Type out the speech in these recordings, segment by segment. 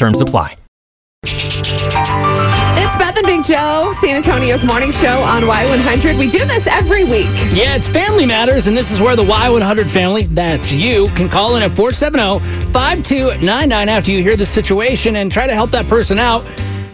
Terms apply. It's Beth and Big Joe, San Antonio's morning show on Y100. We do this every week. Yeah, it's Family Matters, and this is where the Y100 family, that's you, can call in at 470 5299 after you hear the situation and try to help that person out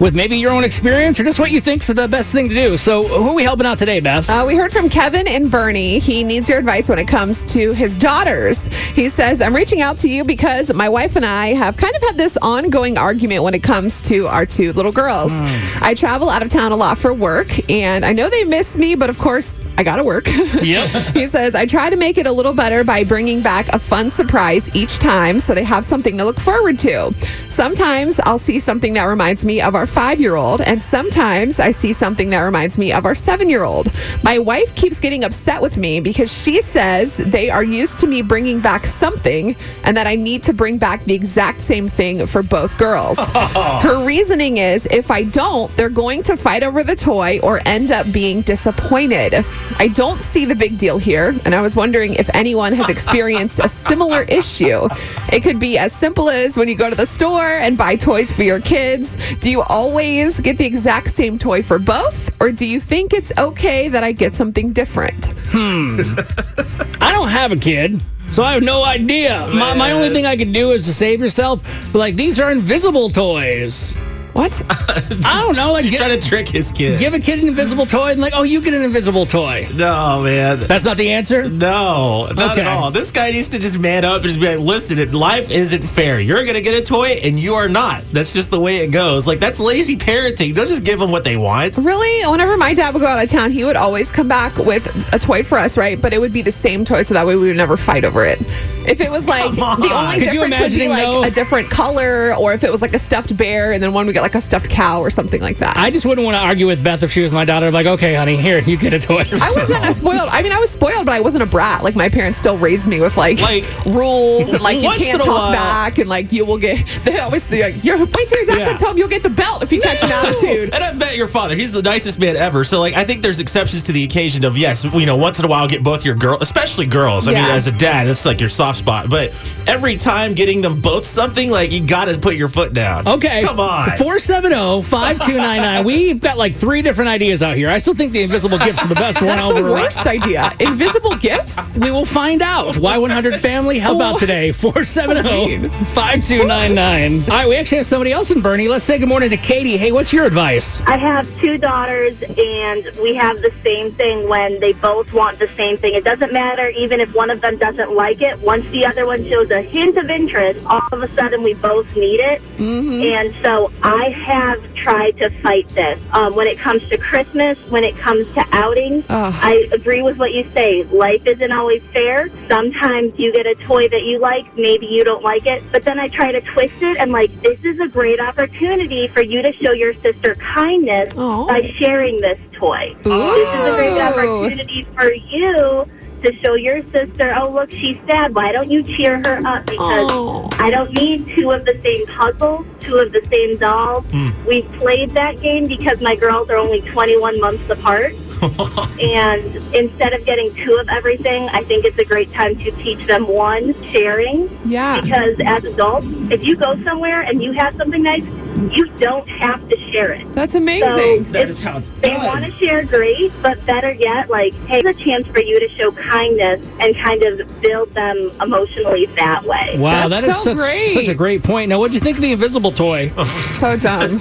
with maybe your own experience or just what you think's the best thing to do. So, who are we helping out today, Beth? Uh, we heard from Kevin and Boerne. He needs your advice when it comes to his daughters. He says, I'm reaching out to you because my wife and I have kind of had this ongoing argument when it comes to our two little girls. I travel out of town a lot for work, and I know they miss me, but of course, I gotta work. Yep. he says, I try to make it a little better by bringing back a fun surprise each time so they have something to look forward to. Sometimes I'll see something that reminds me of our five year old, and sometimes I see something that reminds me of our seven year old. My wife keeps getting upset with me because she says they are used to me bringing back something and that I need to bring back the exact same thing for both girls. Her reasoning is if I don't, they're going to fight over the toy or end up being disappointed. I don't see the big deal here, and I was wondering if anyone has experienced a similar issue. It could be as simple as when you go to the store and buy toys for your kids. Do you always get the exact same toy for both, or do you think it's okay that I get something different? Hmm. I don't have a kid. So I have no idea. My, my only thing I can do is to save yourself. But like these are invisible toys. What? I don't know. Like He's trying to trick his kid. give a kid an invisible toy and like, oh, you get an invisible toy. no, man. That's not the answer. No, not Okay. at all. This guy needs to just man up and just be like, listen, life isn't fair. You're going to get a toy and you are not. That's just the way it goes. Like, that's lazy parenting. Don't just give them what they want. Really? Whenever my dad would go out of town, he would always come back with a toy for us, right? But it would be the same toy, so that way we would never fight over it. If it was like on. the only Could difference would be like though? a different color, or if it was like a stuffed bear, and then one would get like a stuffed cow or something like that. I just wouldn't want to argue with Beth if she was my daughter. I'm like, okay, honey, here, you get a toy. I wasn't a spoiled. I mean, I was spoiled, but I wasn't a brat. Like my parents still raised me with like, Like, rules and like you can't talk while- back and like you will get. They always they're like, you're wait till your dad Yeah. comes home, you'll get the belt if you catch an attitude. And I bet your father, he's the nicest man ever. So, like, I think there's exceptions to the occasion of, yes, you know, once in a while get both your girl, especially girls. I mean, as a dad, that's like your soft spot. But every time getting them both something, like, you got to put your foot down. Okay. Come on. 470 5299. We've got like three different ideas out here. I still think the invisible gifts are the best one That's over the worst idea. Invisible gifts. We will find out. Y100 family, help out today. 470 5299. All right, we actually have somebody else in Boerne. Let's say good morning to Katie. Hey, what's your advice? I have two daughters, and we have the same thing when they both want the same thing. It doesn't matter even if one of them doesn't like it. Once the other one shows a hint of interest, all of a sudden we both need it. And so I have tried to fight this. Um, when it comes to Christmas, when it comes to outings. I agree with what you say. Life isn't always fair. Sometimes you get a toy that you like, maybe you don't like it, but then I try to twist it and like, this is a great opportunity for you to show your sister kindness Aw. by sharing this toy. This is a great opportunity for you to show your sister, oh, look, she's sad. Why don't you cheer her up? Because Oh. I don't need two of the same puzzles, two of the same dolls. Hmm. We played that game because my girls are only 21 months apart. and instead of getting two of everything, I think it's a great time to teach them one, sharing. Yeah. Because as adults, if you go somewhere and you have something nice, you don't have to share it. That's amazing. That if is how it's done. they done. want to share, great. But better yet, like, hey, it's a chance for you to show kindness and kind of build them emotionally that way. Wow, That's that is so such, great. such a great point. Now, what do you think of the invisible toy? so dumb.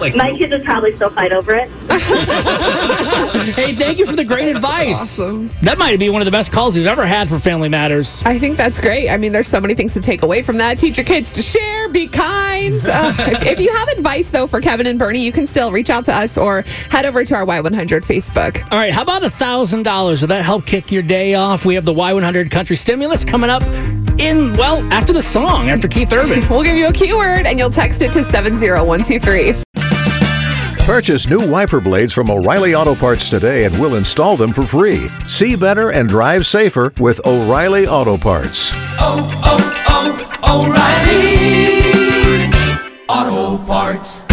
Like, My kids would probably still fight over it. hey, thank you for the great advice. Awesome. That might be one of the best calls we've ever had for Family Matters. I think that's great. I mean, there's so many things to take away from that. Teach your kids to share, be kind. Uh, if, if you have advice, though, for Kevin and Boerne, you can still reach out to us or head over to our Y100 Facebook. All right, how about $1,000? Would that help kick your day off? We have the Y100 Country Stimulus coming up in, well, after the song, after Keith Urban. We'll give you a keyword and you'll text it to 70123. Purchase new wiper blades from O'Reilly Auto Parts today and we'll install them for free. See better and drive safer with O'Reilly Auto Parts. oh, O'Reilly Auto Parts.